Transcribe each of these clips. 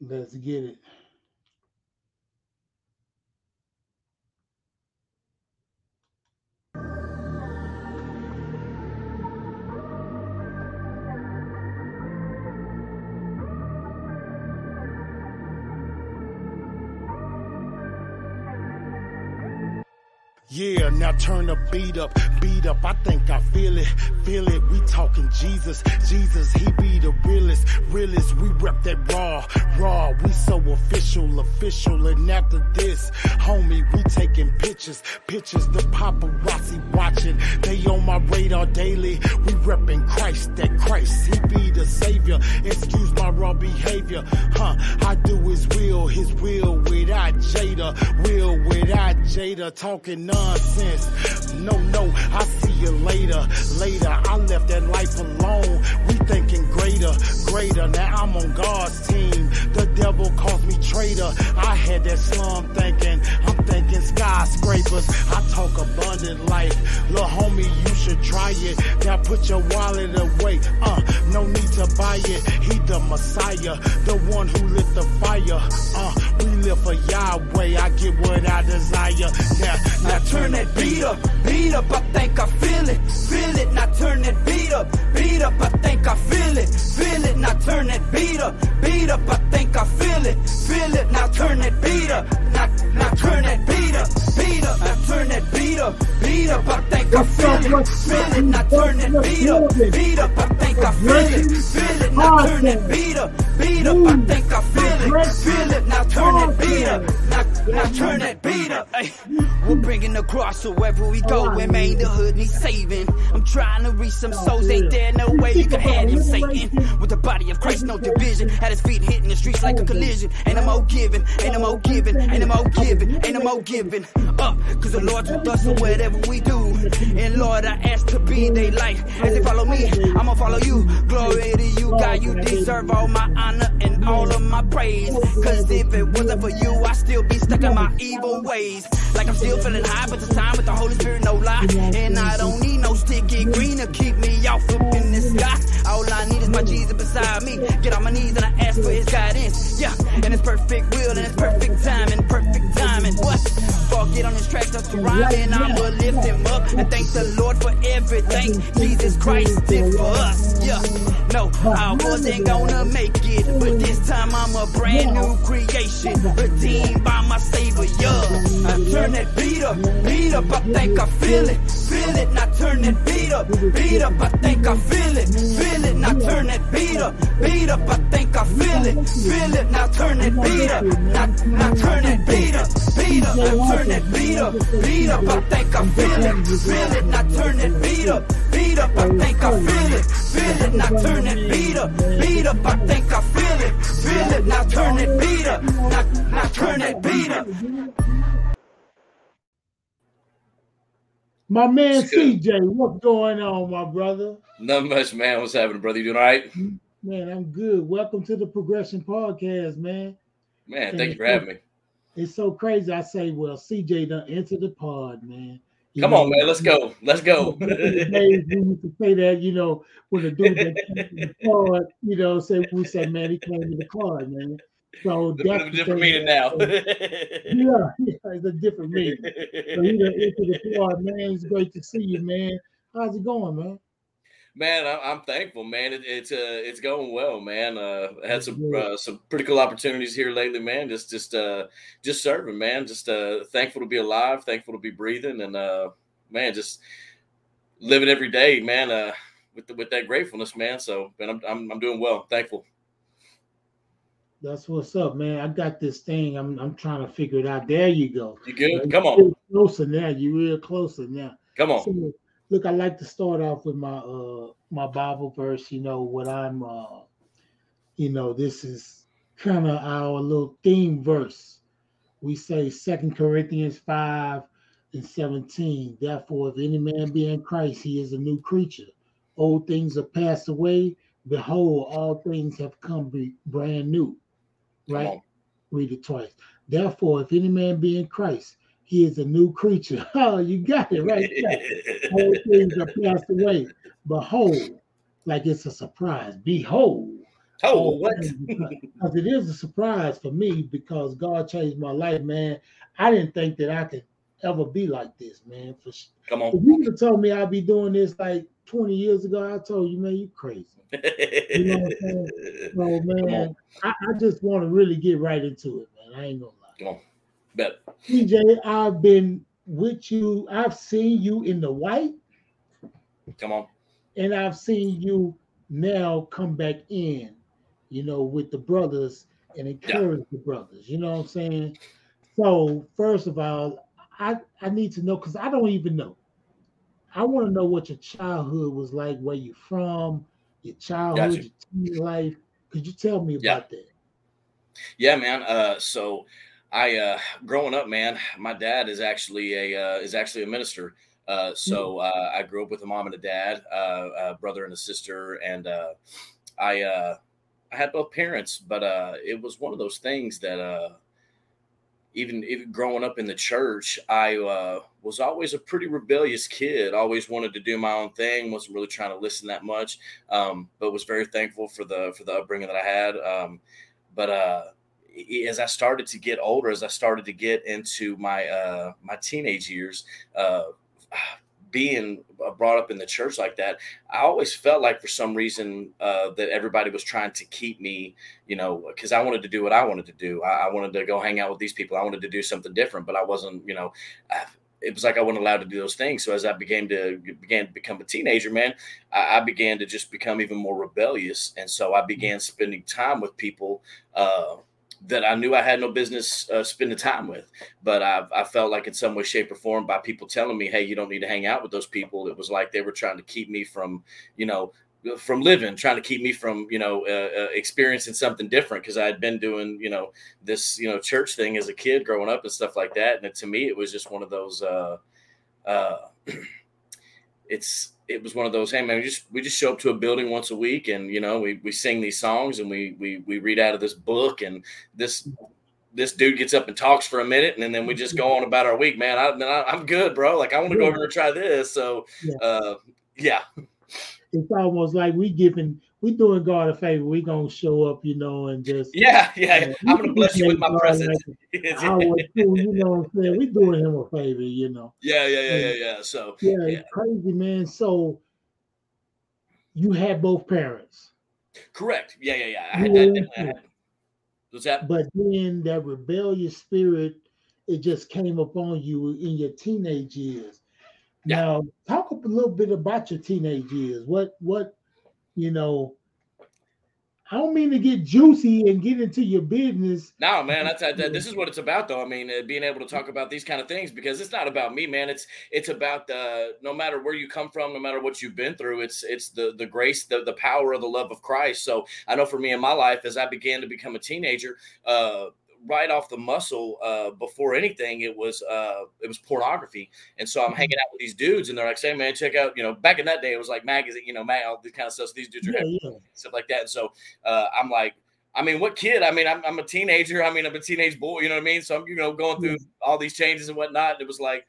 Let's get it. Now turn the beat up, beat up. I think I feel it, feel it. We talking Jesus, Jesus, he be the realest, realest. We rep that raw, raw. We so official, official. And after this, homie, we taking pictures, pictures. The paparazzi watching, they on my radar daily. We repping Christ, that Christ, he be the savior. Excuse my raw behavior, huh? I do his will, his will without Jada, will without Jada. Talking nonsense. No, no, I see you later, later. I left that life alone. We thinking greater, greater. Now I'm on God's team. The devil calls me traitor. I had that slum thinking, I'm thinking skyscrapers. I talk abundant life. Little homie, you should try it. Now put your wallet away. Uh, no need to buy it. He the Messiah, the one who lit the fire. Uh, we live for Yahweh. I get what I desire. Now, now turn that beat up, beat up. I think I feel it, feel it. Now turn that beat up, beat up. I think I feel it, feel it. Now turn that beat up, beat up. I think I feel it, feel it. Now turn that beat up, now, now turn that beat up, beat up. Now turn that beat up, beat up. I think I feel it, feel it. Now turn that beat up, beat up. I think I feel it, feel it. Now turn that beat up. So wherever we go, we made the hood need saving. I'm trying to reach some souls, ain't there no way you can have him Satan. With the body of Christ, no division. At his feet hitting the streets like a collision. Ain't no more giving, ain't no more giving, ain't no more giving, ain't no more giving. Up, cause the Lord's with us, so whatever we do. And Lord, I ask to be their light. As they follow me, I'ma follow you. Glory to you, God, you deserve all my honor and all of my praise. Cause if it wasn't for you, I'd still be stuck in my evil ways. Like I'm still feeling high, but this time with the Holy Spirit, no lie. And I don't need no sticky green to keep me off up in the sky. All I need is my Jesus beside me. Get on my knees and I ask for his guidance. Yeah, and his perfect will and his perfect timing, perfect timing. What? Forget on his track, just to rhyme and I'ma lift him up. And thank the Lord for everything Jesus Christ did for us. Yeah, no, I wasn't gonna make it, but this time I'm a brand new creation, redeemed by my Savior. Yeah, I turn that beat up, beat up. I think I feel it, feel it. Now turn that beat up, beat up. I think I feel it, feel it. Turn that beat up, beat up. I think I feel it, feel it. Now turn that beat up, now, now turn that beat up, beat up. Now turn that beat up, beat up. I think I feel it, feel it. Now turn that beat up, beat up. I think I feel it, feel it. Now turn that beat up, beat up. I think I feel it, feel it. Now turn that beat up, now, now turn that beat up. My man good. CJ, what's going on, my brother? Not much, man. What's happening, brother? You doing all right? Man, I'm good. Welcome to the Progression Podcast, man. Man, thank you for having me. It's so crazy. I say, well, CJ done entered the pod, man. You Come know, on, man. Let's go. Let's go. back in the days, we used to say that, you know, when the dude that came to the pod, you know, say we said, man, he came to the pod, man. So It's a different meaning now. Yeah, yeah, it's a different meaning. So done entered the pod, man. It's great to see you, man. How's it going, man? man, I- I'm thankful, man. It, it's uh, it's going well, man. Uh, had some uh, some pretty cool opportunities here lately, man. Just just uh, just serving, man. Just uh, thankful to be alive, thankful to be breathing, and uh, man, just living every day, man. Uh, with the, with that gratefulness, man. So, man, I'm I'm, I'm doing well. Thankful. That's what's up, man. I got this thing. I'm I'm trying to figure it out. There you go. You good? You Come on, real Closer now. You real closer now. come on. So, look, I like to start off with my uh my Bible verse. You know what I'm uh you know this is kind of our little theme verse. We say Second Corinthians five and seventeen. Therefore, if any man be in Christ, he is a new creature. Old things are passed away. Behold, all things have come be brand new. Right? Read it twice. Therefore, if any man be in Christ, he is a new creature. Oh, you got it right there all things are passed away. Behold, like it's a surprise. Behold, Oh, what? Because it is a surprise for me because God changed my life, man. I didn't think that I could ever be like this, man. For come on, if you would have told me I'd be doing this like 20 years ago, I told you, man, you crazy. you know what I'm saying? So, man, I, I, just want to really get right into it, man. I ain't gonna lie. Come on, bet. CJ, I've been with you. I've seen you in the white. Come on. And I've seen you now come back in, you know, with the brothers and encourage yeah. the brothers. You know what I'm saying? So, first of all, I, I need to know because I don't even know. I want to know what your childhood was like, where you from, your childhood, gotcha. your teen life. Could you tell me about yeah. that? Yeah, man. Uh, so I uh, growing up, man, my dad is actually a uh, is actually a minister. Uh, so hmm. uh, I grew up with a mom and a dad, uh, a brother and a sister, and uh, I uh, I had both parents, but uh, it was one of those things that uh, even, even growing up in the church, I uh, was always a pretty rebellious kid. Always wanted to do my own thing. wasn't really trying to listen that much, um, but was very thankful for the for the upbringing that I had. Um, but uh, as I started to get older, as I started to get into my uh, my teenage years, uh, being uh, brought up in the church like that, I always felt like for some reason uh, that everybody was trying to keep me, you know, because I wanted to do what I wanted to do. I, I, wanted to go hang out with these people. I wanted to do something different, but I wasn't, you know, I, it was like I wasn't allowed to do those things. So as I began to began to become a teenager, man, I, I began to just become even more rebellious, and so I began spending time with people. Uh, that I knew I had no business uh, spending time with. But I, I, felt like in some way, shape, or form, by people telling me, "Hey, you don't need to hang out with those people," it was like they were trying to keep me from, you know, from living, trying to keep me from, you know, uh, uh, experiencing something different because I had been doing, you know, this, you know, church thing as a kid growing up and stuff like that. And it, to me, it was just one of those. Uh, uh it's it was one of those hey man we just we just show up to a building once a week and you know we we sing these songs and we we we read out of this book and this this dude gets up and talks for a minute and then we just go on about our week man. I, I am good bro. Like I want to go over and try this. So yeah. uh yeah. It's almost like we giving we doing God a favor. We gonna show up, you know, and just yeah, yeah. Uh, I'm gonna bless you with my presence. Like, you know what I'm saying? We doing him a favor, you know. Yeah, yeah, yeah, yeah, yeah. So yeah, yeah. crazy man. So you had both parents. Correct. Yeah, yeah, yeah. I had, that, I had. What's that? But then that rebellious spirit, it just came upon you in your teenage years. Yeah. Now, talk a little bit about your teenage years. What what you know, I don't mean to get juicy and get into your business. No, man, that's that, this is what it's about, though. I mean, uh, being able to talk about these kind of things because it's not about me, man. It's it's about the no matter where you come from, no matter what you've been through. It's it's the the grace, the the power of the love of Christ. So I know for me in my life, as I began to become a teenager, uh, right off the muscle uh, before anything it was uh, it was pornography and so i'm mm-hmm. hanging out with these dudes and they're like saying man check out you know back in that day it was like magazine you know mag all this kind of stuff so these dudes are yeah, yeah. stuff like that and so uh, i'm like I mean, what kid? I mean, I'm, I'm a teenager. I mean, I'm a teenage boy. You know what I mean? So I'm, you know, going through all these changes and whatnot. And it was like,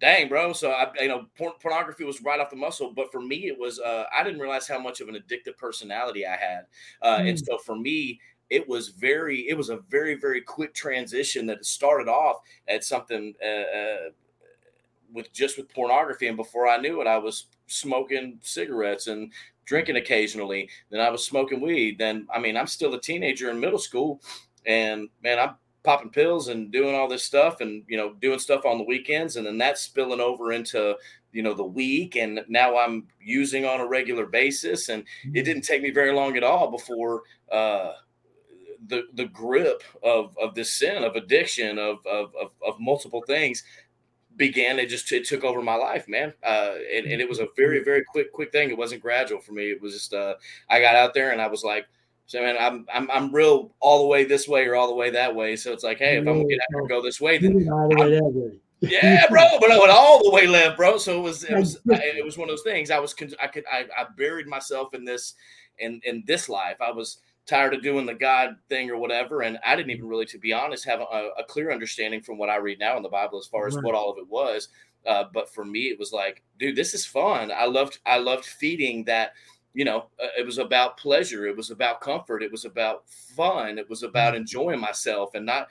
dang, bro. So I, you know, porn, pornography was right off the muscle. But for me, it was uh, I didn't realize how much of an addictive personality I had. Uh, mm. And so for me, it was very it was a very very quick transition that started off at something uh, uh, with just with pornography. And before i knew it i was smoking cigarettes and drinking occasionally. Then i was smoking weed. Then i mean i'm still a teenager in middle school. And man i'm popping pills and doing all this stuff and you know doing stuff on the weekends. And then that's spilling over into you know the week. And now i'm using on a regular basis. And it mm-hmm. didn't take me very long at all before uh the the grip of of this sin of addiction of of of, of multiple things began it just it took over my life man uh, and, and it was a very very quick quick thing it wasn't gradual for me it was just uh, i got out there and i was like so man I'm, I'm i'm real all the way this way or all the way that way so it's like hey if i'm gonna get out and go this way then all the way that way yeah, bro, but I went all the way left, bro. So it was it was it was one of those things. I was I could I, I buried myself in this in in this life. I was tired of doing the God thing or whatever. And I didn't even really, to be honest, have a, a clear understanding from what I read now in the Bible as far as right. what all of it was. Uh, but for me, it was like, dude, this is fun. I loved, I loved feeding that, you know, uh, it was about pleasure. It was about comfort. It was about fun. It was about Mm-hmm. enjoying myself and not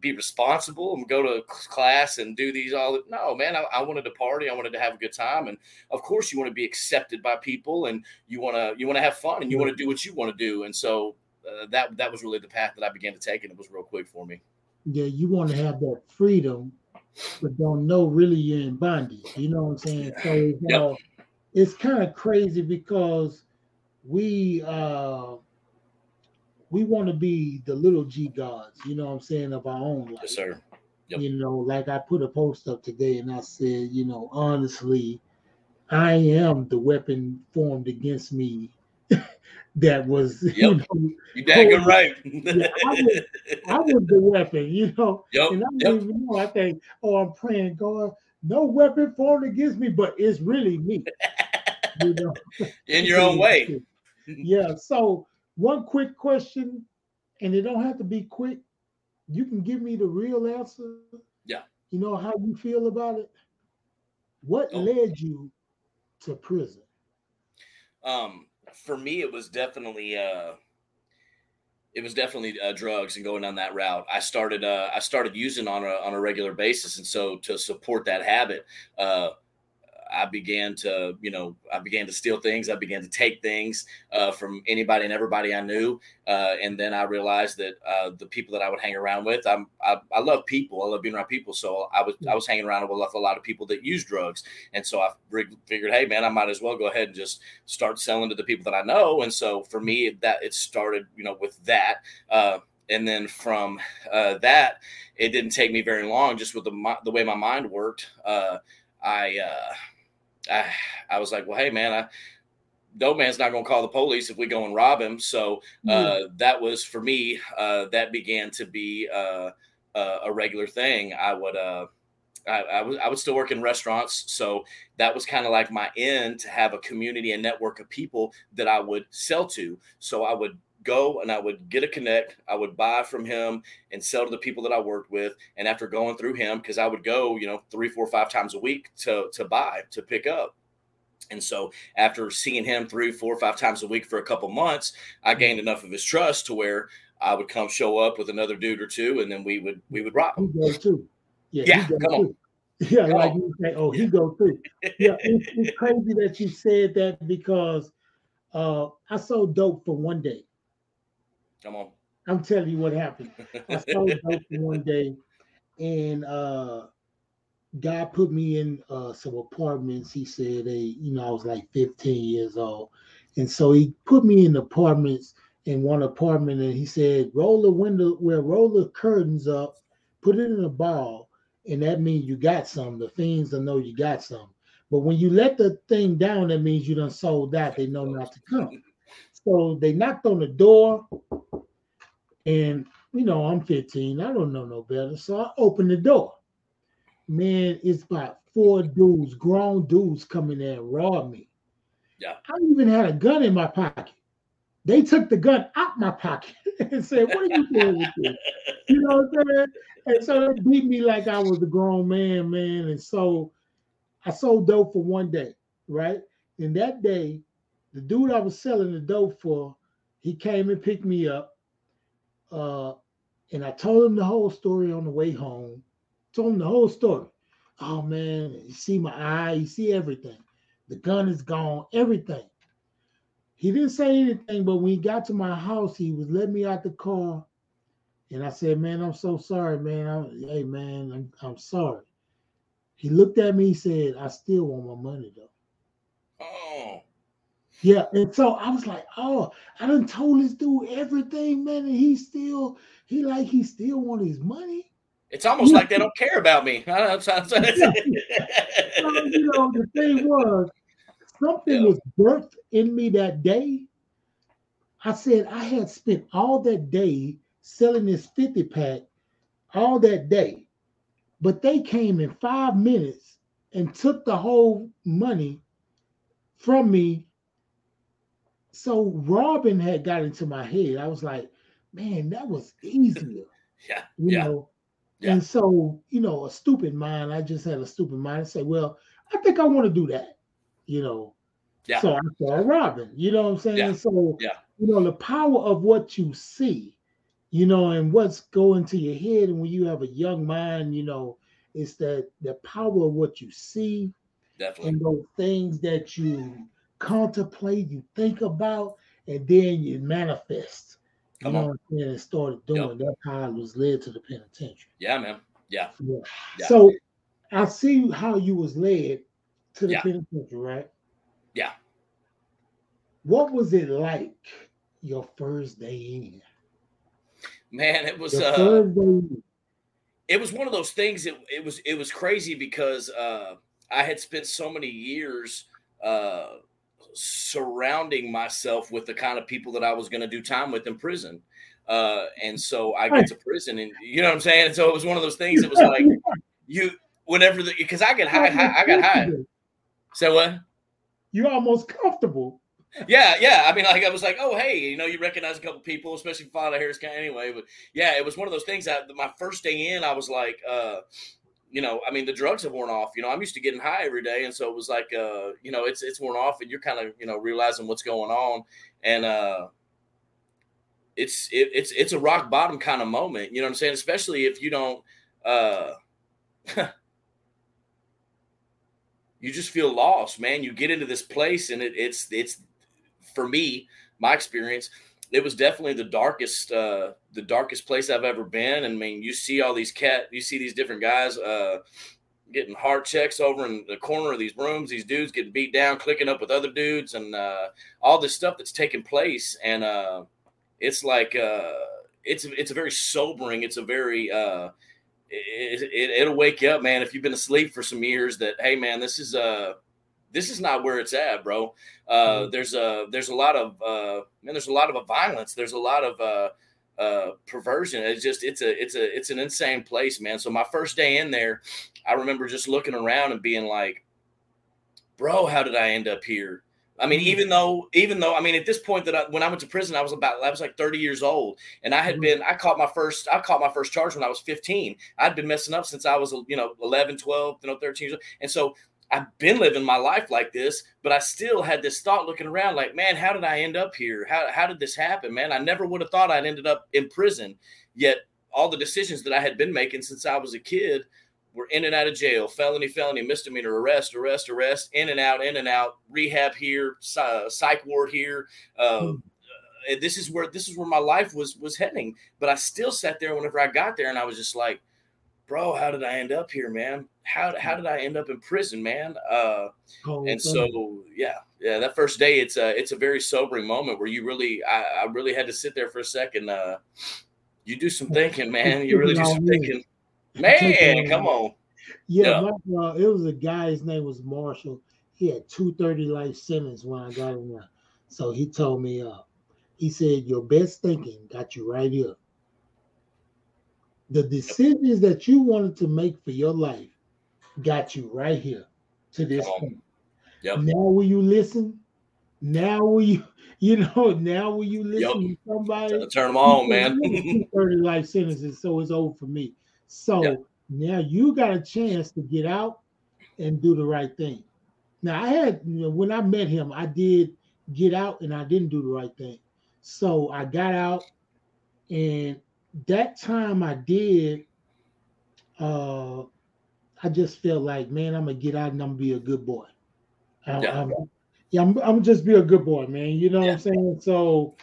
be responsible and go to class and do these all. No, man, I, I wanted to party. I wanted to have a good time. And of course you want to be accepted by people and you want to, you want to have fun and you want to do what you want to do. And so uh, that, that was really the path that I began to take. And it was real quick for me. Yeah, you want to have that freedom, but don't know really you're in bondage. You know what I'm saying? So it's, Yep. uh, it's kind of crazy because we uh we want to be the little G gods, you know what I'm saying, of our own life. Yes, sir. Yep. You know, like I put a post up today and I said, you know, honestly, I am the weapon formed against me that was, you Yep. know, You dang right. Yeah, I was- I was the weapon, you know. yep. And I Yep. even know. I think, oh, I'm praying, God, no weapon formed against me, but it's really me. You know, In your own way. Yeah. So one quick question, and it don't have to be quick. You can give me the real answer. Yeah. You know how you feel about it. What Oh. led you to prison? Um, for me, it was definitely uh, it was definitely uh, drugs and going down that route. I started uh, I started using on a on a regular basis, and so to support that habit, uh, I began to you know I began to steal things. I began to take things uh, from anybody and everybody I knew, uh, and then I realized that uh, the people that I would hang around with, I'm I, I love people. I love being around people, so I was I was hanging around with a lot of people that use drugs, and so I figured, hey man, I might as well go ahead and just start selling to the people that I know. And so for me, that it started, you know, with that. Uh, and then from uh, that, it didn't take me very long. Just with the the way my mind worked, uh, I, uh, I I was like, well, hey man, I. Dope man's not going to call the police if we go and rob him. So uh, that was for me. Uh, that began to be uh, uh, a regular thing. I would. Uh, I, I, was, I would still work in restaurants. So that was kind of like my end to have a community and network of people that I would sell to. So I would go and I would get a connect. I would buy from him and sell to the people that I worked with. And after going through him, because I would go, you know, three, four, five times a week to to buy to pick up. And so after seeing him three, four, five times a week for a couple months, I gained enough of his trust to where I would come show up with another dude or two, and then we would we would rock. him. He go too. Yeah, Yeah, come on. Yeah, Come like on. you say, oh, he go too. Yeah, it's, it's crazy that you said that because uh I sold dope for one day. Come on. I'm telling you what happened. I sold dope one day, and uh God put me in uh some apartments. He said, "Hey, you know, I was like 15 years old, and so he put me in apartments in one apartment, and he said, roll the window, well, roll the curtains up, put it in a ball, and that means you got some. The fiends will know you got some. But when you let the thing down, that means you done sold out. They know not to come. So they knocked on the door, and you know, I'm 15. I don't know no better. So I opened the door. Man, it's about four dudes, grown dudes coming there and robbed me. Yeah. I even had a gun in my pocket. They took the gun out my pocket and said, What are you doing with this? You know what I'm saying? And so they beat me like I was a grown man, man. And so I sold dope for one day, right? And that day, the dude I was selling the dope for, he came and picked me up. Uh, and I told him the whole story on the way home. Told him the whole story. Oh man, you see my eye, you see everything. The gun is gone, everything. He didn't say anything, but when he got to my house, he was letting me out the car. And I said, Man, I'm so sorry, man. I'm, hey, man, I'm, I'm sorry. He looked at me, he said, I still want my money, though. Oh, Yeah. And so I was like, Oh, I done told this dude everything, man. And he still, he like, he still want his money. it's almost like they don't care about me. I don't know, So, you know, the thing was, something Yeah. was birthed in me that day. I said I had spent all that day selling this 50 pack, all that day, but they came in five minutes and took the whole money from me. So Robin had got into my head. I was like, man, that was easier yeah, you yeah, know. Yeah. And so, you know, a stupid mind, I just had a stupid mind and say, well, I think I want to do that, you know. Yeah. So I saw Robin, You know what I'm saying? Yeah. So Yeah. you know the power of what you see, you know, and what's going to your head, and when you have a young mind, you know, it's that the power of what you see Definitely. and those things that you contemplate, you think about, and then you manifest. You Come know on. what I'm saying? And started doing. That's how I was led to the penitentiary. Yeah, man. Yeah. Yeah. Yeah. So I see how you was led to the Yeah. penitentiary, right? Yeah. What was it like your first day in? Man, it was Your uh first day in. it was one of those things it, it was it was crazy because uh I had spent so many years uh surrounding myself with the kind of people that I was going to do time with in prison. Uh and so I get to prison and you know what I'm saying? So it was one of those things it was like you whenever the because I get high, high I got high. So what? You're almost comfortable. Yeah, yeah. I mean, like I was like, oh, hey, you know, you recognize a couple people, especially Father Harris County anyway. But yeah, it was one of those things that my first day in, I was like, uh, you know, I mean, the drugs have worn off. You know, I'm used to getting high every day, and so it was like, uh, you know, it's it's worn off, and you're kind of, you know, realizing what's going on, and uh, it's it, it's it's a rock bottom kind of moment. You know what I'm saying? Especially if you don't. Uh, you just feel lost, man. You get into this place, and it, it's it's for me, my experience, it was definitely the darkest uh, the darkest place I've ever been. I mean, you see all these cat, you see these different guys uh, getting heart checks over in the corner of these rooms. These dudes getting beat down, clicking up with other dudes, and uh, all this stuff that's taking place. And uh, it's like uh, it's it's a very sobering. It's a very uh, it, it, it'll wake you up, man. If you've been asleep for some years, that hey, man, this is uh this is not where it's at, bro. Uh, Mhm. There's a there's a lot of uh, man. There's a lot of violence. There's a lot of uh, uh, perversion. It's just it's a it's a it's an insane place, man. So my first day in there, I remember just looking around and being like, bro, how did I end up here? I mean, Mhm. even though, even though, I mean, at this point that I, when I went to prison, I was about, I was like 30 years old, and I had Mhm. been, I caught my first, I caught my first charge when I was 15. I'd been messing up since I was, you know, 11, 12, you know, 13 years old, and so I've been living my life like this, but I still had this thought looking around, like, man, how did I end up here? How how did this happen, man? I never would have thought I'd ended up in prison, yet all the decisions that I had been making since I was a kid were in and out of jail, felony, felony, misdemeanor, arrest, arrest, arrest, in and out, in and out, rehab here, psych ward here. Uh, uh, this is where this is where my life was was heading. But I still sat there whenever I got there, and I was just like, "Bro, how did I end up here, man? How how did I end up in prison, man?" Uh, and so yeah yeah that first day it's a it's a very sobering moment where you really i, I really had to sit there for a second uh you do some thinking man you really do some thinking man come on Yeah, Yeah. my, uh, it was a guy. His name was Marshall. He had two thirty life sentence when I got him. So he told me, uh, he said, "Your best thinking got you right here. The decisions that you wanted to make for your life got you right here to this on. point. Yep. Now will you listen? Now will you, you know, now will you listen to somebody? turn them on man 30 life sentences, so it's over for me. So Yeah. now you got a chance to get out and do the right thing. Now I had you know, when I met him, I did get out and I didn't do the right thing. So I got out, and that time I did, uh, I just felt like, man, I'm gonna get out and I'm gonna be a good boy. I- Yeah. I'm, yeah, I'm, I'm just be a good boy, man. You know what I'm saying? So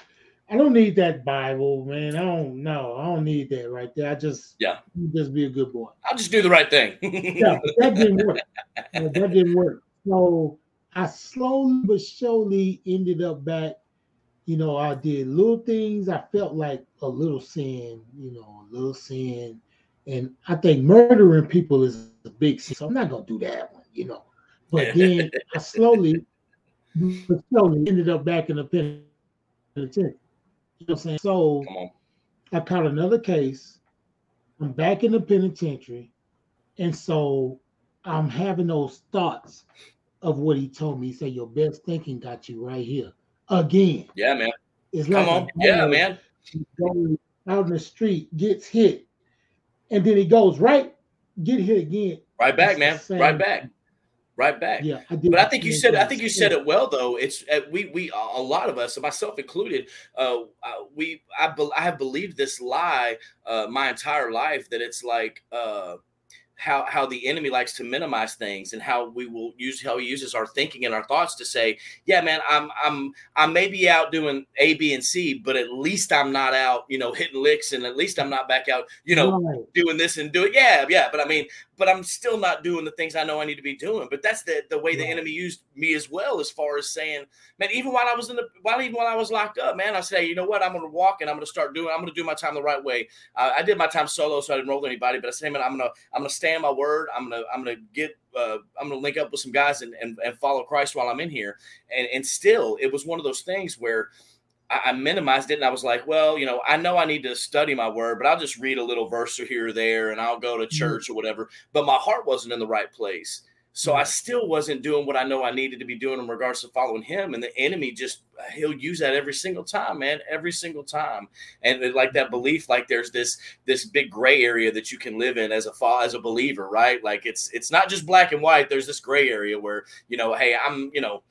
I don't need that Bible, man. I don't know. I don't need that right there. I just Yeah. just be a good boy. i'll just do the right thing Yeah, that didn't work. That didn't work. So I slowly but surely ended up back. You know, I did little things. I felt like a little sin. You know, a little sin, and I think murdering people is a big sin. So I'm not gonna do that one. You know, but then I slowly, but slowly ended up back in the penitentiary. You know what I'm saying? So I caught another case. I'm back in the penitentiary. And so I'm having those thoughts of what he told me. He said, Your best thinking got you right here again. yeah man It's come on yeah man goes out in the street, gets hit, and then he goes right, get hit again. right back It's man right back right back. Yeah, I. But I think you said I think you said it well though. It's uh, we we a lot of us, myself included, uh, we I I have believed this lie uh, my entire life that it's like uh, how how the enemy likes to minimize things and how we will use how he uses our thinking and our thoughts to say, yeah, man, I'm I'm I may be out doing A, B, and C, but at least I'm not out, you know, hitting licks, and at least I'm not back out, you know, right. doing this and doing. Yeah, yeah, but I mean, but I'm still not doing the things I know I need to be doing. But that's the the way yeah. the enemy used me as well, as far as saying, man, even while I was in the while even while I was locked up, man, I say, you know what, I'm gonna walk and I'm gonna start doing, I'm gonna do my time the right way. Uh, I did my time solo, so I didn't roll with anybody, but I say, man, I'm gonna I'm gonna stand my word. I'm gonna I'm gonna get uh, I'm gonna link up with some guys and, and and follow Christ while I'm in here. And and still, it was one of those things where I, minimized it and I was like, well, you know, I know I need to study my word, but I'll just read a little verse or here or there and I'll go to mm-hmm. church or whatever. But my heart wasn't in the right place. So I still wasn't doing what I know I needed to be doing in regards to following him. And the enemy just he'll use that every single time, man, every single time. And like that belief, like there's this this big gray area that you can live in as a as a believer, right? Like it's it's not just black and white. There's this gray area where you know, hey, I'm you know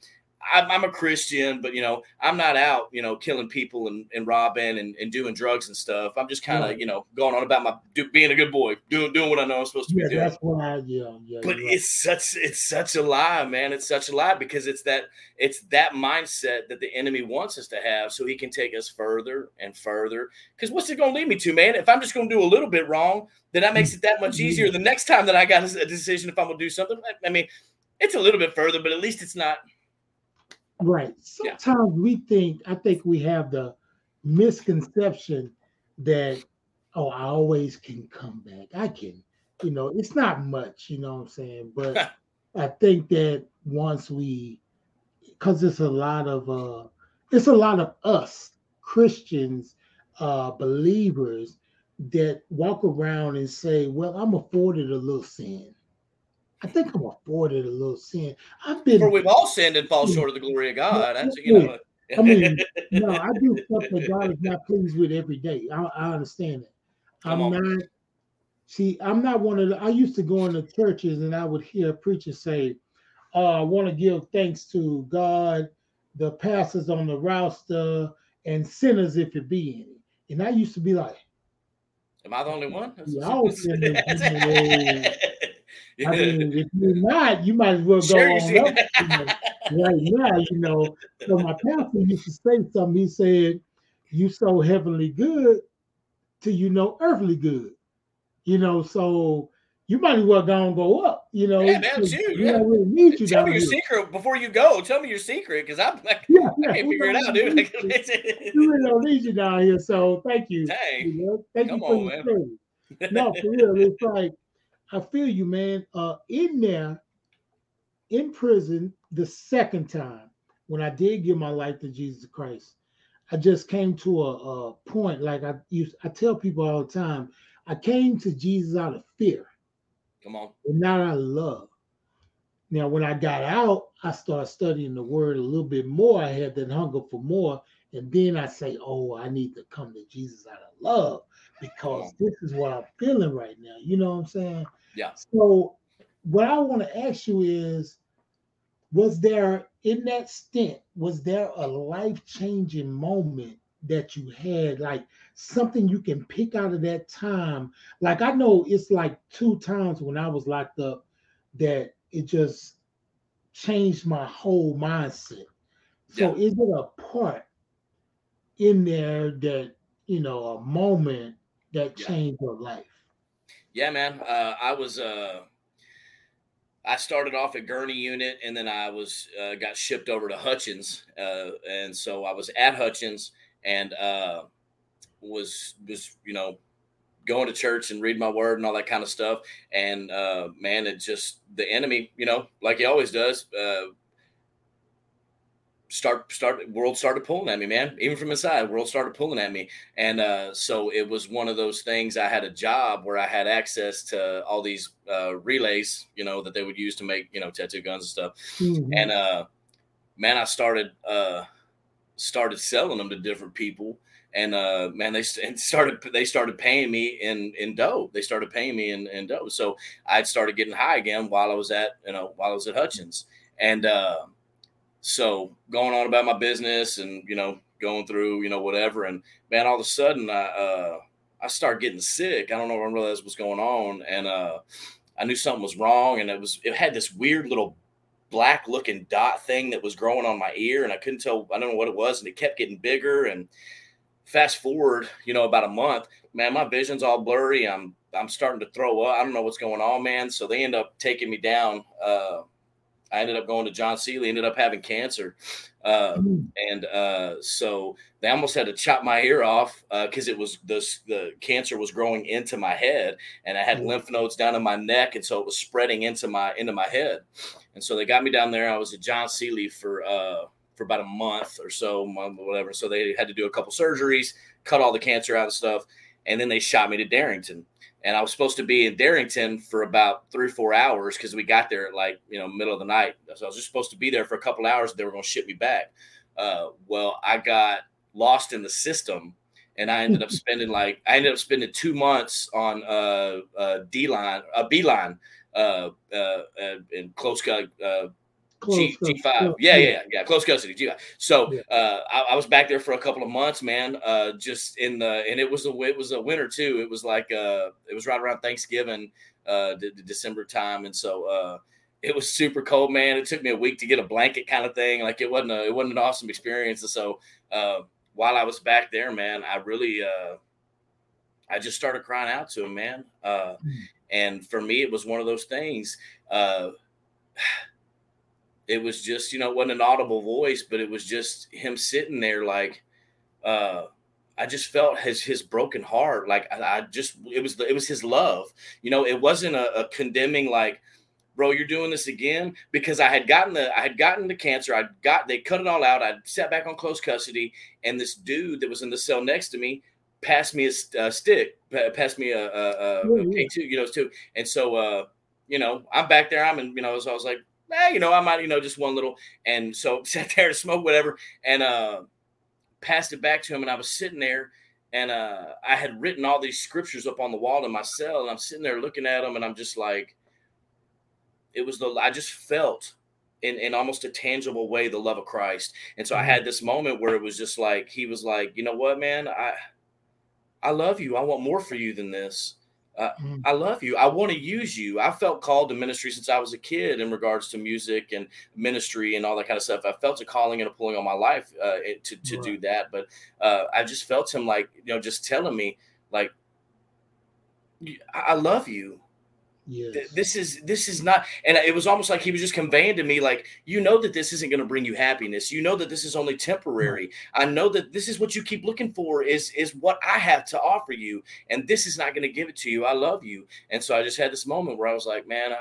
I'm, I'm, a Christian, but you know, I'm not out, you know, killing people and, and robbing and, and doing drugs and stuff. I'm just kind of, you know, going on about my do, being a good boy, doing doing what I know I'm supposed to yeah, be doing. That's why, yeah, yeah. But right. it's such it's such a lie, man. It's such a lie because it's that it's that mindset that the enemy wants us to have, so he can take us further and further. Because what's it going to lead me to, man? If I'm just going to do a little bit wrong, then that makes it that much easier. The next time that I got a decision if I'm going to do something, I mean, it's a little bit further, but at least it's not Right. Sometimes yeah. we think, I think we have the misconception that, oh, I always can come back. I can, you know, it's not much, you know what I'm saying? But I think that once we, because it's a lot of, uh, it's a lot of us Christians, uh, believers that walk around and say, well, I'm afforded a little sin. I think I'm afforded a little sin. I've been. For we've all sinned and fall short of the glory of God. That's you know. I mean, no, I do stuff that God is not pleased with every day. I, I understand that. I'm not. See, I'm not one of the. I used to go into churches and I would hear preachers say, oh, "I want to give thanks to God, the pastors on the roster, and sinners if it be any." And I used to be like, "Am I the only one?" Yeah, I was I mean, if you're not, you might as well go sure, on up. You know, right now, you know. So my pastor used to say something. He said, "You so heavenly good, till you know earthly good." You know, so you might as well go and go up. You know, yeah, man, shoot, yeah. Really need you Tell me your here. secret before you go. Tell me your secret because I'm like, yeah, yeah, I can't figure it out, dude. we really don't need you down here. So thank you. Hey, you know? thank you for on, your man. No, for real, it's like I feel you, man. Uh, in there, in prison, the second time when I did give my life to Jesus Christ, I just came to a, a point. Like I used, I tell people all the time, I came to Jesus out of fear. Come on. And now I love. Now, when I got out, I started studying the word a little bit more. I had that hunger for more. And then I say, oh, I need to come to Jesus out of love because this is what I'm feeling right now. You know what I'm saying? Yeah. So what I want to ask you is, was there in that stint, was there a life-changing moment that you had, like something you can pick out of that time? Like I know it's like two times when I was locked up that it just changed my whole mindset. So yeah. is it a part in there that you know a moment that changed yeah. your life? Yeah, man. Uh, I was. Uh, I started off at Gurney Unit, and then I was uh, got shipped over to Hutchins, uh, and so I was at Hutchins, and uh, was was you know going to church and read my word and all that kind of stuff. And uh, man, it just the enemy, you know, like he always does, start start world started pulling at me man even from inside world started pulling at me and uh, so it was one of those things i had a job where i had access to all these uh, relays you know that they would use to make you know tattoo guns and stuff mm-hmm. and uh man i started uh started selling them to different people and uh, man, they started they started paying me in in dough. They started paying me in, in dough. So I started getting high again while I was at you know while I was at Hutchins, and uh, so going on about my business and you know going through you know whatever, and man, all of a sudden I uh, I start getting sick. I don't know I realized what's going on, and uh, I knew something was wrong, and it was it had this weird little black looking dot thing that was growing on my ear, and I couldn't tell I don't know what it was, and it kept getting bigger and fast forward, you know, about a month, man, my vision's all blurry. I'm I'm starting to throw up. I don't know what's going on, man. So they end up taking me down. Uh, I ended up going to John Sealy, ended up having cancer. Uh, mm. and uh, so they almost had to chop my ear off because uh, it was this, the cancer was growing into my head and I had mm. lymph nodes down in my neck. And so it was spreading into my, into my head. And so they got me down there. I was at John Sealy for, uh, for about a month or so, month or whatever. So they had to do a couple surgeries, cut all the cancer out of stuff, and then they shot me to Darrington. And I was supposed to be in Darrington for about three or four hours because we got there at like you know middle of the night. So I was just supposed to be there for a couple hours. They were going to ship me back. Uh, well, I got lost in the system, and I ended up spending like I ended up spending two months on uh, uh D line, a B line, uh, uh, uh, in close uh, G, G5. Yeah, yeah, yeah, close custody. G5. So uh, I, I, was back there for a couple of months, man. Uh, just in the and it was a it was a winter too. It was like uh, it was right around Thanksgiving, uh, the, the December time, and so uh, it was super cold, man. It took me a week to get a blanket, kind of thing. Like it wasn't a, it wasn't an awesome experience. And so uh, while I was back there, man, I really uh, I just started crying out to him, man. Uh, mm. And for me, it was one of those things. Uh, it was just you know it wasn't an audible voice but it was just him sitting there like uh I just felt his his broken heart. Like I, I, just it was it was his love. You know, it wasn't a, a, condemning like, bro, you're doing this again because I had gotten the I had gotten the cancer. I got they cut it all out. I sat back on close custody, and this dude that was in the cell next to me passed me a, a stick, passed me a, a, a oh, K two, you know, two. And so, uh, you know, I'm back there. I'm in, you know, so I was like, eh, you know, I might, you know, just one little. And so sat there to smoke whatever and uh, passed it back to him. And I was sitting there and uh, I had written all these scriptures up on the wall in my cell. And I'm sitting there looking at them and I'm just like, it was the, I just felt in, in almost a tangible way the love of Christ. And so I mm-hmm. had this moment where it was just like, he was like, you know what, man, I, I love you. I want more for you than this. Uh, mm. I love you. I want to use you. I felt called to ministry since I was a kid in regards to music and ministry and all that kind of stuff. I felt a calling and a pulling on my life uh, to, to right. do that. But uh, I just felt him like, you know, just telling me, like, I love you. Yes. This is this is not, and it was almost like he was just conveying to me, like, you know that this isn't going to bring you happiness. You know that this is only temporary. I know that this is what you keep looking for is is what I have to offer you, and this is not going to give it to you. I love you, and so I just had this moment where I was like, man. I,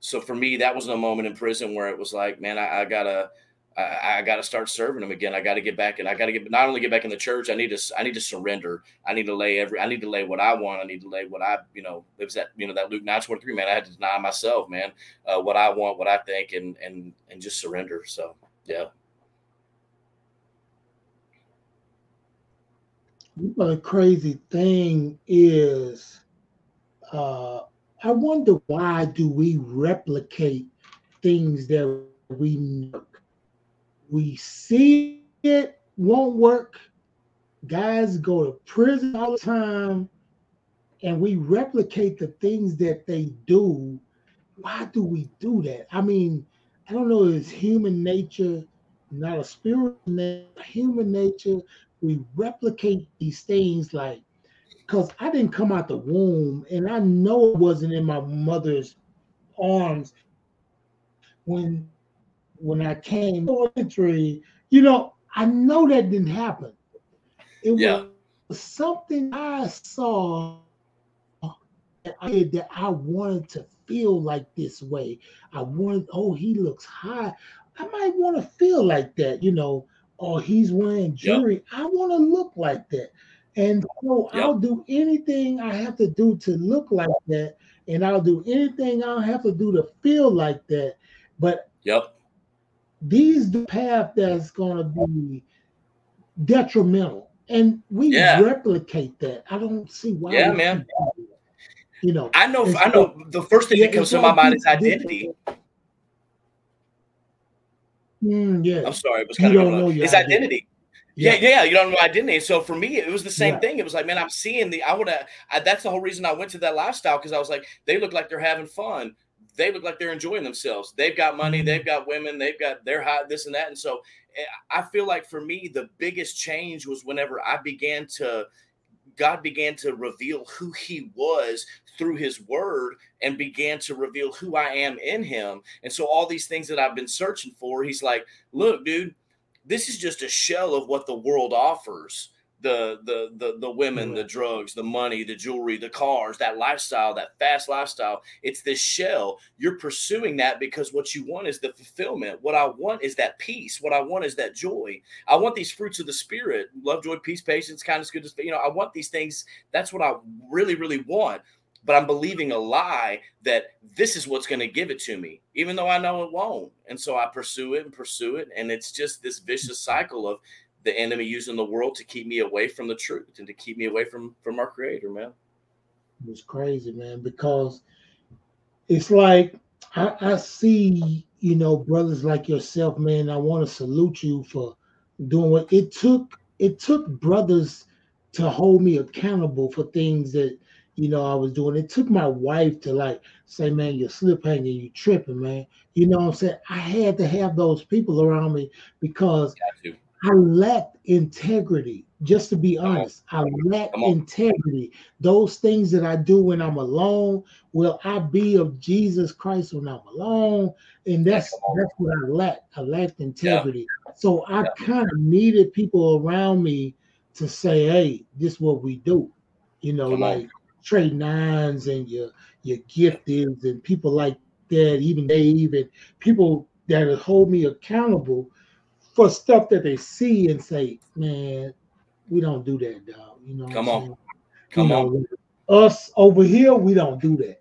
so for me, that was a moment in prison where it was like, man, I, I gotta I, I got to start serving them again. I got to get back and I got to get not only get back in the church. I need to I need to surrender. I need to lay every. I need to lay what I want. I need to lay what I you know. It was that you know that Luke nine twenty three man. I had to deny myself, man. Uh, what I want, what I think, and and and just surrender. So yeah. The crazy thing is, uh, I wonder why do we replicate things that we know we see it won't work. Guys go to prison all the time, and we replicate the things that they do. Why do we do that? I mean, I don't know. It's human nature, not a spiritual human nature. We replicate these things like, because I didn't come out the womb, and I know it wasn't in my mother's arms when when I came to entry, you know, I know that didn't happen. It yeah. was something I saw that I, that I wanted to feel like this way. I wanted, oh, he looks high. I might want to feel like that, you know. Oh, he's wearing jewelry. Yep. I want to look like that. And so yep. I'll do anything I have to do to look like that. And I'll do anything I'll have to do to feel like that. But yep these the path that's going to be detrimental. And we Yeah. replicate that. I don't see why. Yeah, man. keep doing that. You know, I know. I so- know. The first thing Yeah, that comes to my mind is identity. Mm, yeah. I'm sorry, it was You kind of don't know It's identity. identity. Yeah. Yeah. yeah, You don't know identity. So for me, it was the same Right. thing. It was like, man, I'm seeing the. I would have. That's the whole reason I went to that lifestyle because I was like, they look like they're having fun. They look like they're enjoying themselves. They've got money. They've got women. They've got they're hot. This and that. And so eh, I feel like for me, the biggest change was whenever I began to. God began to reveal who He was through His Word and began to reveal who I am in Him. And so, all these things that I've been searching for, He's like, Look, dude, this is just a shell of what the world offers the the the, the women the drugs the money the jewelry the cars that lifestyle that fast lifestyle it's this shell. You're pursuing that because what you want is the fulfillment. What i want is that peace. What i want is that joy. I want these fruits of the spirit. Love joy peace patience kindness goodness you know i want these things. That's what i really really want. But i'm believing a lie that this is what's going to give it to me even though i know it won't. And so i pursue it and pursue it and it's just this vicious cycle of the enemy using the world to keep me away from the truth and to keep me away from from our creator man It was crazy, man, because it's like I, I see, you know, brothers like yourself, man. I want to salute you for doing what it took. It took brothers to hold me accountable for things that you know I was doing. It took my wife to like say, "Man, you're slip hanging, you tripping, man." You know what I'm saying? I had to have those people around me because I lacked integrity. Just to be honest, I lack integrity. Those things that I do when I'm alone, will I be of Jesus Christ when I'm alone? And that's that's what I lack. I lacked integrity. So I kind of needed people around me to say, "Hey, this is what we do." You know, Come on. like Trey Nines and your your gifteds and people like that. Even Dave and people that hold me accountable for stuff that they see and say, man, we don't do that, dog. You know, Come on. saying? come you on know, Us over here, we don't do that.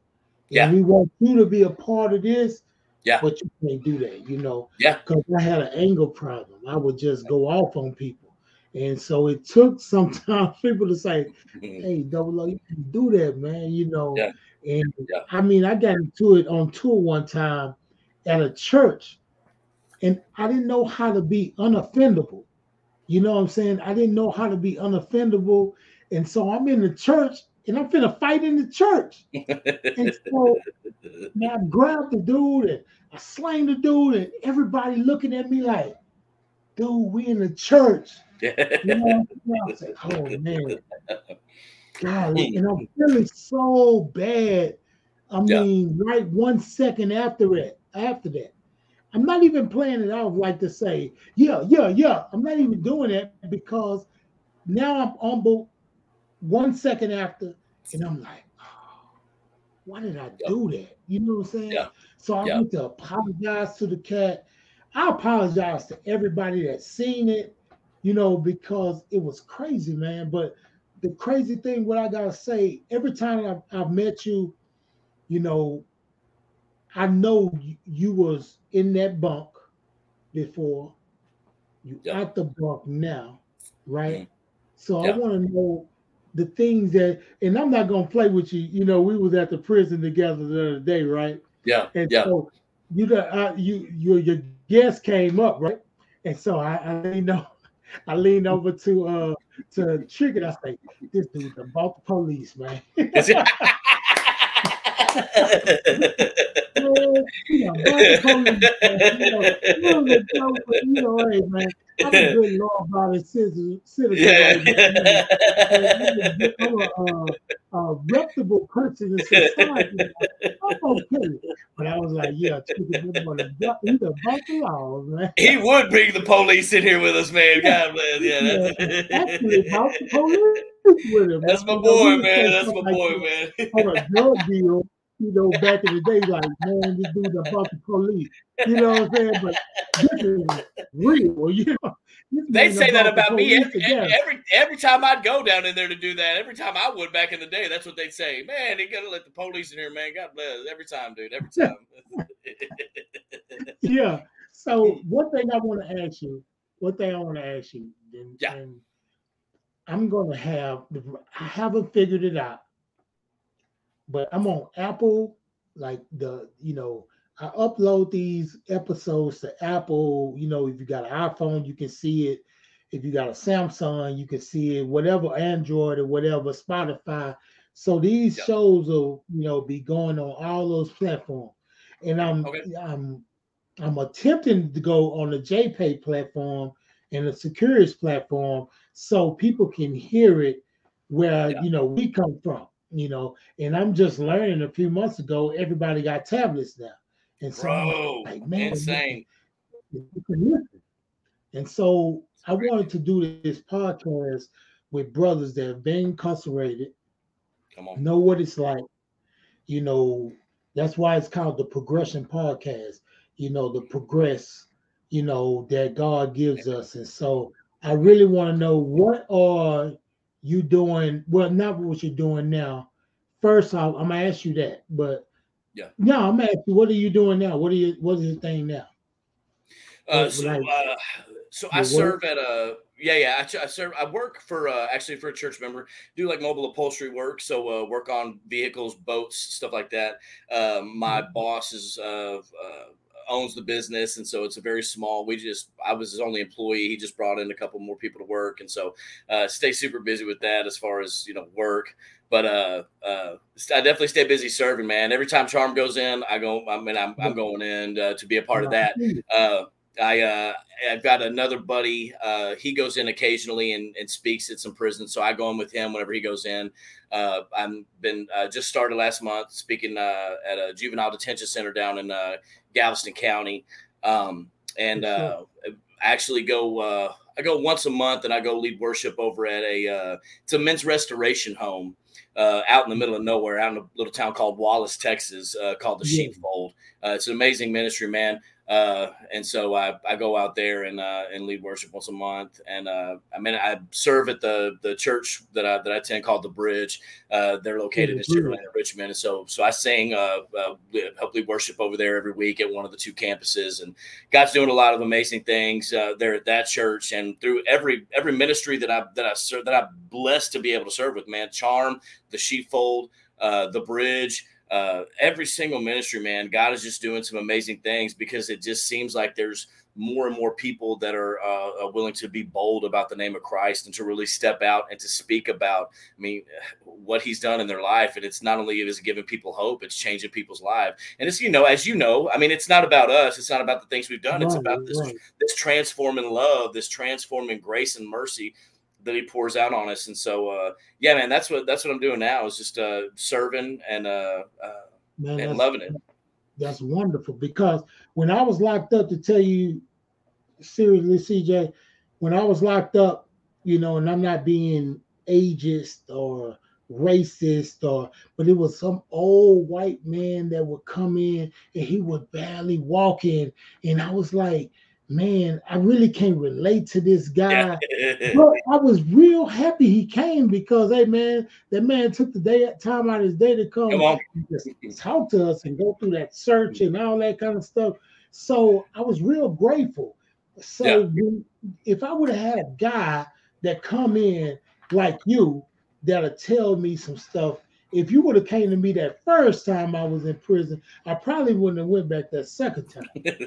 Yeah. And we want you to be a part of this. Yeah. But you can't do that, you know. Yeah. Because I had an anger problem. I would just go off on people. And so it took some sometimes people to say, Mhm. hey, double O, you can do that, man. You know. Yeah. And Yeah. I mean, I got into it on tour one time at a church, and I didn't know how to be unoffendable. You know what I'm saying? I didn't know how to be unoffendable. And so I'm in the church and I'm finna fight in the church. And so man, I grabbed the dude and I slang the dude, and everybody looking at me like, dude, we in the church. You know, I was like, oh man, golly, and I'm feeling so bad. I Yeah. mean, right one second after it, after that, I'm not even playing it out like to say, yeah, yeah, yeah. I'm not even doing it because now I'm humble. One second after, and I'm like, oh, why did I do that? You know what I'm saying? Yeah. So I Yeah. went to apologize to the cat. I apologize to everybody that's seen it, you know, because it was crazy, man. But the crazy thing, what I gotta say, every time I've, I've met you, you know, I know you, you was in that bunk before, you Yeah. out the bunk now, right? Mhm. So Yeah. I want to know the things that, and I'm not gonna play with you. You know, we was at the prison together the other day, right? yeah And yeah so you got uh, you your your guest came up, right? And so I, I leaned over, I leaned over to uh to Trigger. I say, this dude about the police, man. You know, about the. You know, it was a but you know, hey man, I'm a good law abiding citizen, right now. yeah. I'm a, a reputable person in society. I'm okay. But I was like, yeah, he's about the laws, man. he would bring the police in here with us, man. God bless. Yeah, that's, Actually, about the police him. that's my You know, boy, man. That's my boy, man. On a drug deal, you know, back in the day, like, man, this dude's about the police. You know what I'm saying? But this is real, you know. They say that about me every, every every time I'd go down in there to do that. Every time I would back in the day, that's what they'd say. Man, they gotta let the police in here, man. God bless. Every time, dude. Every time. yeah. So hmm. one thing I want to ask you, one thing I want to ask you, and, Yeah. and I'm gonna have I haven't figured it out, but I'm on Apple, like the you know, I upload these episodes to Apple. You know, if you got an iPhone, you can see it. If you got a Samsung, you can see it, whatever Android or whatever, Spotify. So these Yeah. shows will, you know, be going on all those platforms. And I'm Okay. I'm I'm attempting to go on the JPay platform and the Securus platform so people can hear it where Yeah. you know we come from, you know. And I'm just learning a few months ago, everybody got tablets now. And so Bro, like, man, insane. you. And so I wanted to do this podcast with brothers that have been incarcerated, Come on. know what it's like. You know, that's why it's called the Progression Podcast. You know, the progress, you know, that God gives us. And so I really want to know what are you doing? Well, not what you're doing now. First off, I'm gonna ask you that, but Yeah. no, I'm gonna ask you what are you doing now? What are you what is your thing now? Uh, so, like, uh, so I serve at a yeah yeah I, I serve I work for uh, actually for a church member do like mobile upholstery work so uh, work on vehicles boats stuff like that. Um, my Mhm. boss is uh, uh, owns the business and so it's a very small. We just I was his only employee. He just brought in a couple more people to work and so uh, stay super busy with that as far as you know work. But uh, uh, I definitely stay busy serving, man. Every time Charm goes in, I go. I mean, I'm, I'm going in uh, to be a part of that. Uh, I uh, I've got another buddy. Uh, he goes in occasionally and, and speaks at some prisons, so I go in with him whenever he goes in. Uh, I've been uh, just started last month speaking uh, at a juvenile detention center down in uh, Galveston County, um, and uh, actually go. Uh, I go once a month, and I go lead worship over at a. Uh, it's a men's restoration home uh, out in the middle of nowhere, out in a little town called Wallis, Texas, uh, called the Yeah. Sheepfold. Uh, it's an amazing ministry, man. Uh, and so I, I go out there and uh, and lead worship once a month. And uh, I mean, I serve at the the church that I that I attend called the Bridge. Uh, they're located the in Richmond. And so so I sing, uh, uh, help lead worship over there every week at one of the two campuses. And God's doing a lot of amazing things uh, there at that church and through every every ministry that I that I serve that I'm blessed to be able to serve with. Man, Charm, the Sheepfold, uh, the Bridge uh, every single ministry, man, God is just doing some amazing things because it just seems like there's more and more people that are uh, uh, willing to be bold about the name of Christ and to really step out and to speak about, I mean, what He's done in their life. And it's not only is it giving people hope, it's changing people's life. And it's you know, as you know, I mean, it's not about us. It's not about the things we've done. It's about this right. this transforming love, this transforming grace and mercy that he pours out on us. And so, uh, yeah, man, that's what that's what I'm doing now is just uh, serving and uh, uh, Man, and loving it. That's wonderful because when I was locked up, to tell you seriously, CJ, when I was locked up, you know, and I'm not being ageist or racist or, but it was some old white man that would come in and he would barely walk in, and I was like, man, I really can't relate to this guy. But I was real happy he came because, hey, man, that man took the day at time out of his day to come Come and just talk to us and go through that search and all that kind of stuff. So I was real grateful. So Yeah. if I would have had a guy that come in like you that'll tell me some stuff. If you would have came to me that first time I was in prison, I probably wouldn't have went back that second time.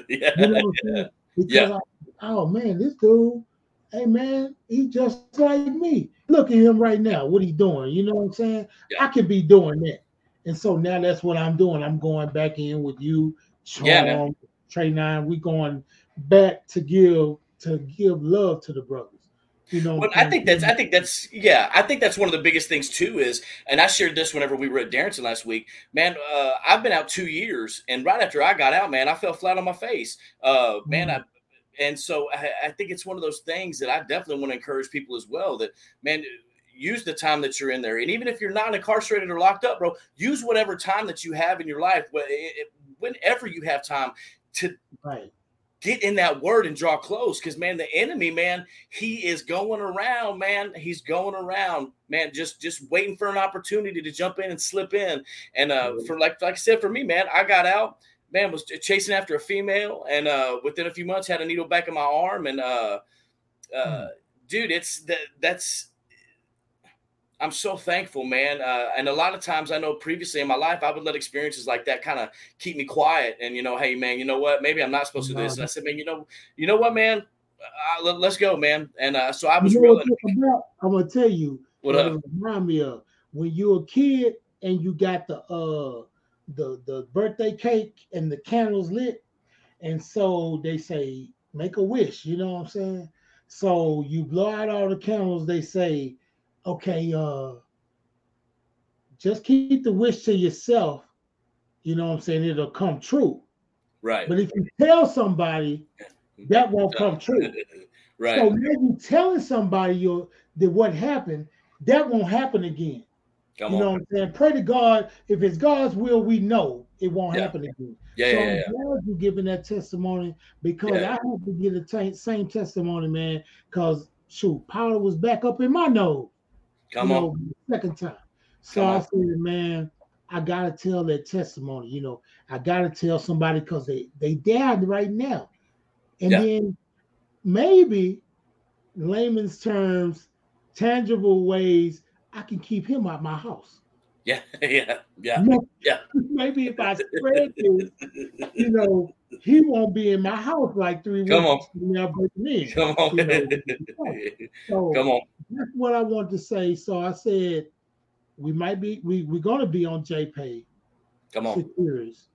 yeah. You know saying? Because Yeah. I, oh man, this dude, hey man, he just like me. Look at him right now. What he doing? You know what I'm saying? Yeah. I could be doing that. And so now that's what I'm doing. I'm going back in with you, Charm, Yeah. Trey Nine. We going back to give to give love to the brothers. You know, Well, I think that's I think that's yeah, I think that's one of the biggest things too is and I shared this whenever we were at Darrington last week. Man, uh, I've been out two years and right after I got out, man, I fell flat on my face. Uh man, I and so I, I think it's one of those things that I definitely want to encourage people as well that man use the time that you're in there and even if you're not incarcerated or locked up bro use whatever time that you have in your life wh- it- it- whenever you have time to right. Get in that word and draw close because man the enemy man he is going around man. He's going around man just just waiting for an opportunity to jump in and slip in. And uh for like like i said for me man i got out man was chasing after a female and uh within a few months had a needle back in my arm. And uh uh dude, it's that that's I'm so thankful, man. Uh, and a lot of times, I know previously in my life, I would let experiences like that kind of keep me quiet. And you know, hey, man, you know what? Maybe I'm not supposed to do this. And I said, man, you know, you know what, man? Uh, let, us go, man. And uh, so I was you know real. I'm gonna tell you what, remind me of when you're a kid and you got the uh the the birthday cake and the candles lit, and so they say make a wish. You know what I'm saying? So you blow out all the candles. They say okay, uh, just keep the wish to yourself. You know what I'm saying? It'll come true. Right. But if you tell somebody, that won't come true. right. So maybe telling somebody your that what happened, that won't happen again. Come you know what I'm saying? Pray to God. If it's God's will, we know it won't yeah. happen again. Yeah, so yeah, yeah. I'm glad you giving that testimony because yeah. I have to get the t- same testimony, man. Because shoot, powder was back up in my nose. Come on. Know, second time. So Come I said, man, I gotta tell that testimony. You know, I gotta tell somebody because they they died right now, and yeah. then maybe layman's terms, tangible ways, I can keep him out my house. Yeah, yeah, yeah, yeah. Maybe if I spread this, you know, he won't be in my house like three Come weeks. On. Come on. You know? so Come on. That's what I want to say. So I said we might be we we're gonna be on JPay. Come on. Securus.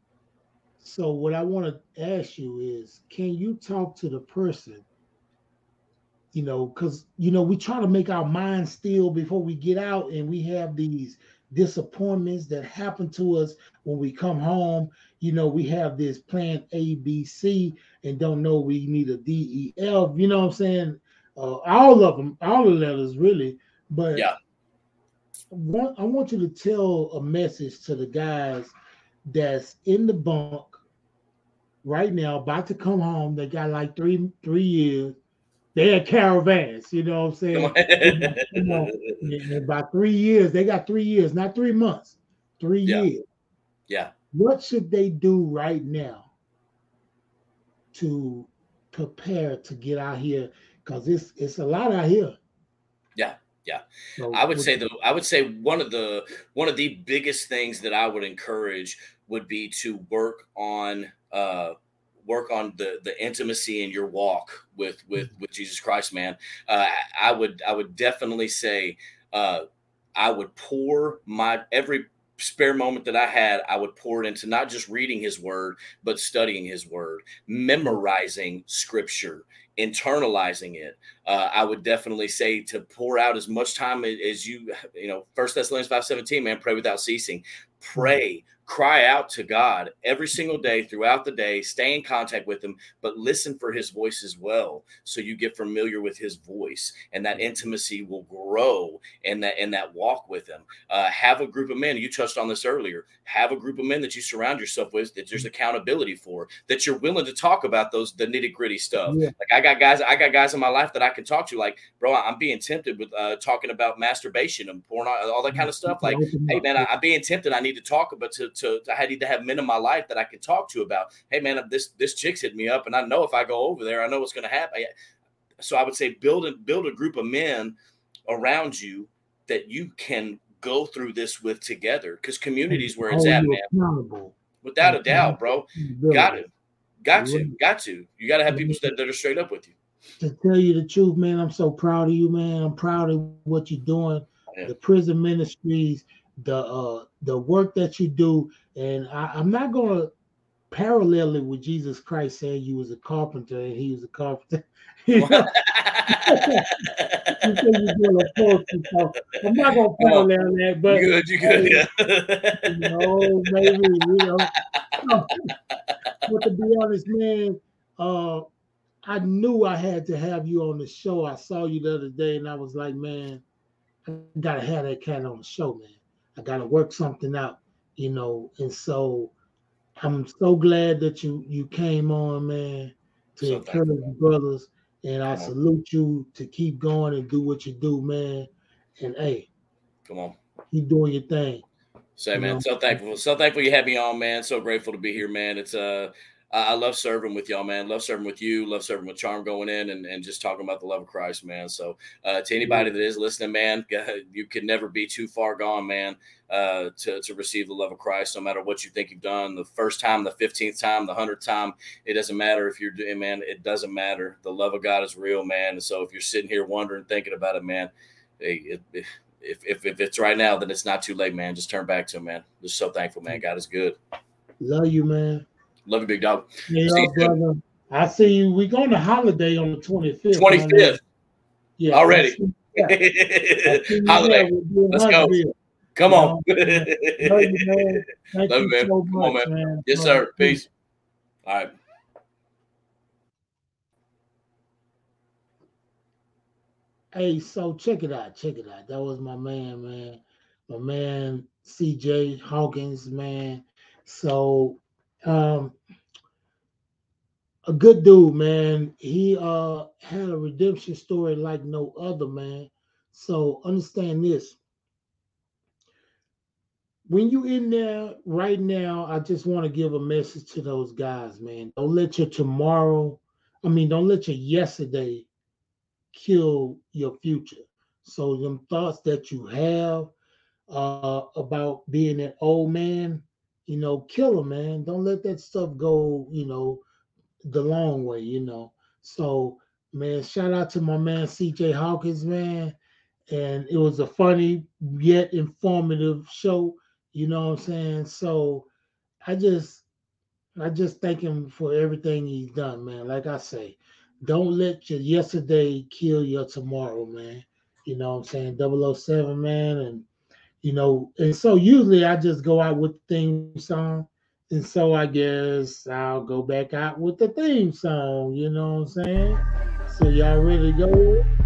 So what I want to ask you is can you talk to the person? You know, because you know, we try to make our minds still before we get out, and we have these disappointments that happen to us when we come home. You know, we have this plan A, B, C, and don't know we need a D, E, F. You know what I'm saying? Uh, all of them, all the letters, really. But yeah, I I want you to tell a message to the guys that's in the bunk right now, about to come home. They got like three three years they had caravans, you know what I'm saying? you know, about three years, they got three years, not three months, three yeah. years. Yeah. What should they do right now to prepare to get out here? Because it's it's a lot out here. Yeah, yeah. So, I would say the I would say one of the one of the biggest things that I would encourage would be to work on uh work on the the intimacy in your walk with with with Jesus Christ, man. Uh, I would I would definitely say uh, I would pour my every spare moment that I had, I would pour it into not just reading His Word, but studying His Word, memorizing Scripture, internalizing it. Uh, I would definitely say to pour out as much time as you, you know, First Thessalonians five seventeen, man, pray without ceasing. Pray cry out to God every single day throughout the day, stay in contact with Him, but listen for His voice as well. So you get familiar with His voice, and that intimacy will grow in that in that walk with Him. Uh, have a group of men. You touched on this earlier. Have a group of men that you surround yourself with that there's accountability for. That you're willing to talk about those the nitty gritty stuff. Yeah. Like I got guys, I got guys in my life that I can talk to. Like, bro, I'm being tempted with uh, talking about masturbation and porn, all that kind of stuff. Like, hey man, I, am being tempted. I need to talk about to to, to I need to have men in my life that I can talk to about. Hey, man, this this chick's hit me up, and I know if I go over there, I know what's going to happen. So I would say build a build a group of men around you that you can go through this with together because communities where it's at, man. Without a doubt, bro. Got it. Got to. Got to. You got to have people that, that are straight up with you. To tell you the truth, man, I'm so proud of you, man. I'm proud of what you're doing. Yeah. The prison ministries, the uh the work that you do and I, i'm not going to parallel it with jesus christ saying you was a carpenter and he was a carpenter you know? i'm not to parallel that but you good you good yeah you know maybe you know but to be honest man uh I knew I had to have you on the show. I saw you the other day and I was like, man, I gotta have that cat on the show, man. I got to work something out, you know. And so I'm so glad that you you came on, man, to so encourage the brothers. And I salute you to keep going and do what you do, man. And hey, come on, keep doing your thing. Say, man, know? so thankful, so thankful you had me on, man. So grateful to be here, man. It's uh I love serving with y'all, man. Love serving with you. Love serving with Charm going in and, and just talking about the love of Christ, man. So uh, to anybody that is listening, man, you can never be too far gone, man, uh, to, to receive the love of Christ, no matter what you think you've done. The first time, the 15th time, the 100th time, it doesn't matter if you're doing, man, it doesn't matter. The love of God is real, man. And so if you're sitting here wondering, thinking about it, man, it, it, if, if, if it's right now, then it's not too late, man. Just turn back to him, man. Just so thankful, man. God is good. Love you, man. Love you, big dog. Yeah, see brother. I see you. We going to holiday on the 25th. 25th. Yeah. Already. Yeah. holiday. Let's go. Come on. Love you, man. Thank Love you, man. So Come on, man. man. Yes, sir. Peace. All right. Hey, so check it out. Check it out. That was my man, man. My man, CJ Hawkins, man. So um, a good dude, man. He uh had a redemption story like no other, man. So understand this. When you in there right now, I just want to give a message to those guys, man. Don't let your tomorrow, I mean, don't let your yesterday kill your future. So them thoughts that you have uh about being an old man, you know, kill them, man. Don't let that stuff go, you know, the long way, you know. So, man, shout out to my man CJ Hawkins, man. And it was a funny yet informative show, you know what I'm saying? So I just I just thank him for everything he's done, man. Like I say, don't let your yesterday kill your tomorrow, man. You know what I'm saying? 007, man, and you know, and so usually I just go out with the theme song. And so I guess I'll go back out with the theme song, you know what I'm saying? So y'all ready to go?